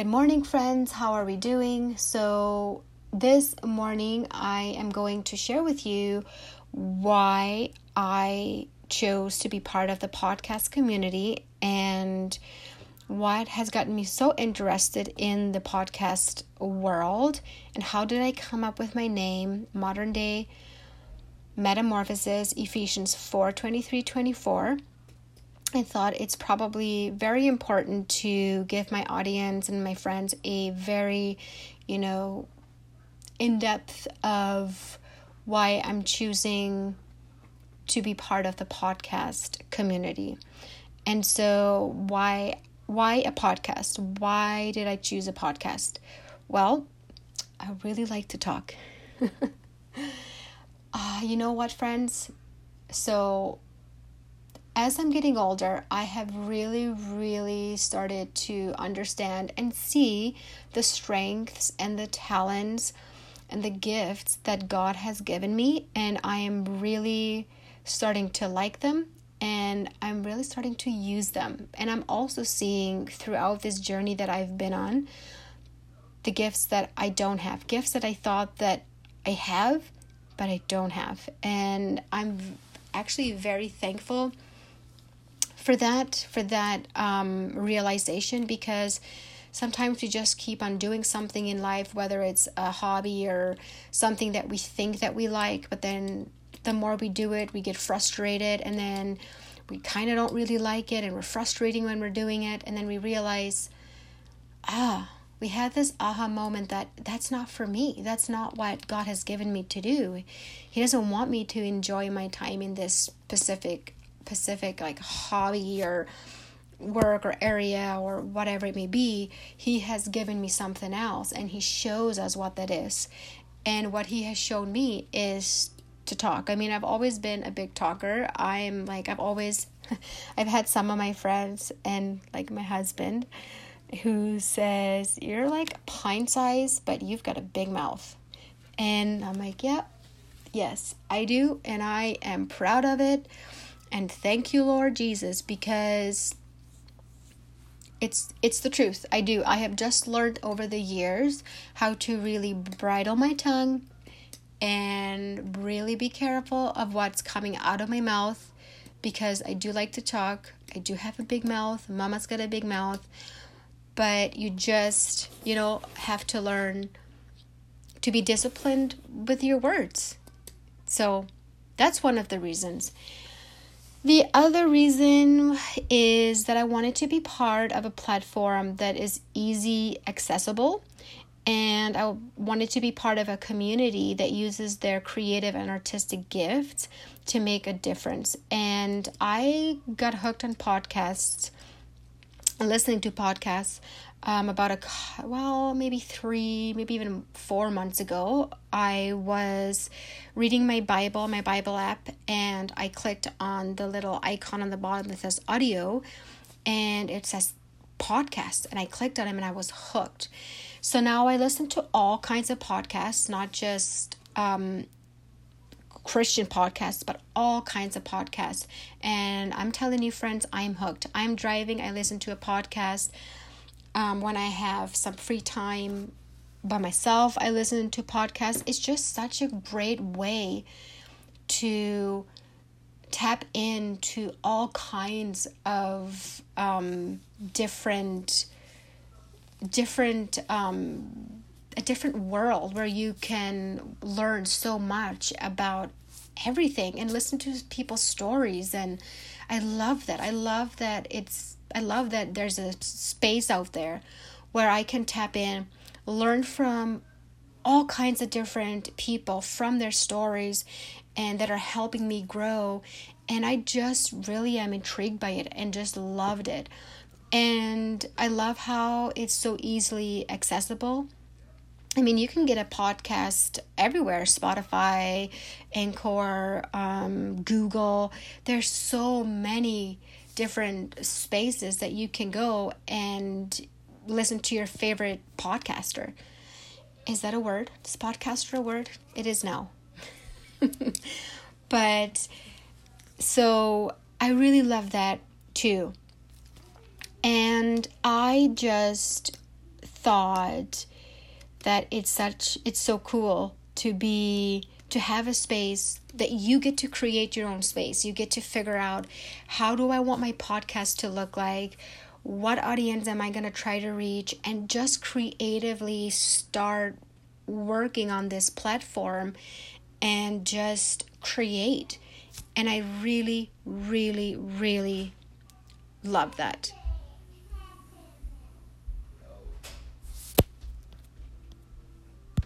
Good morning, friends. How are we doing? So, this morning I am going to share with you why I chose to be part of the podcast community and what has gotten me so interested in the podcast world and how did I come up with my name, modern day metamorphosis, Ephesians 4 23 24. I thought it's probably very important to give my audience and my friends a very, you know, in depth of why I'm choosing to be part of the podcast community. And so why why a podcast? Why did I choose a podcast? Well, I really like to talk. uh, you know what, friends? So as I'm getting older, I have really, really started to understand and see the strengths and the talents and the gifts that God has given me. And I am really starting to like them and I'm really starting to use them. And I'm also seeing throughout this journey that I've been on the gifts that I don't have, gifts that I thought that I have, but I don't have. And I'm actually very thankful for that for that um, realization because sometimes we just keep on doing something in life whether it's a hobby or something that we think that we like but then the more we do it we get frustrated and then we kind of don't really like it and we're frustrating when we're doing it and then we realize ah we had this aha moment that that's not for me. That's not what god has given me to do. He doesn't want me to enjoy my time in this specific specific like hobby or work or area or whatever it may be, he has given me something else and he shows us what that is. And what he has shown me is to talk. I mean, I've always been a big talker. I'm like, I've always, I've had some of my friends and like my husband who says, You're like pint size, but you've got a big mouth. And I'm like, Yep, yeah, yes, I do. And I am proud of it. And thank you, Lord Jesus, because it's it's the truth. I do. I have just learned over the years how to really bridle my tongue and really be careful of what's coming out of my mouth because I do like to talk. I do have a big mouth. Mama's got a big mouth. But you just, you know, have to learn to be disciplined with your words. So that's one of the reasons. The other reason is that I wanted to be part of a platform that is easy accessible and I wanted to be part of a community that uses their creative and artistic gifts to make a difference. And I got hooked on podcasts, listening to podcasts um, about a well maybe three maybe even four months ago i was reading my bible my bible app and i clicked on the little icon on the bottom that says audio and it says podcast and i clicked on it and i was hooked so now i listen to all kinds of podcasts not just um, Christian podcasts, but all kinds of podcasts. And I'm telling you, friends, I'm hooked. I'm driving, I listen to a podcast um, when I have some free time by myself, I listen to podcasts. It's just such a great way to tap into all kinds of um, different different um, a different world where you can learn so much about everything and listen to people's stories and I love that. I love that it's I love that there's a space out there where I can tap in, learn from all kinds of different people from their stories and that are helping me grow and I just really am intrigued by it and just loved it. And I love how it's so easily accessible. I mean, you can get a podcast everywhere Spotify, Anchor, um, Google. There's so many different spaces that you can go and listen to your favorite podcaster. Is that a word? Is podcaster a word? It is now. but so I really love that too. And I just thought that it's such it's so cool to be to have a space that you get to create your own space. You get to figure out how do I want my podcast to look like? What audience am I going to try to reach? And just creatively start working on this platform and just create. And I really, really, really love that.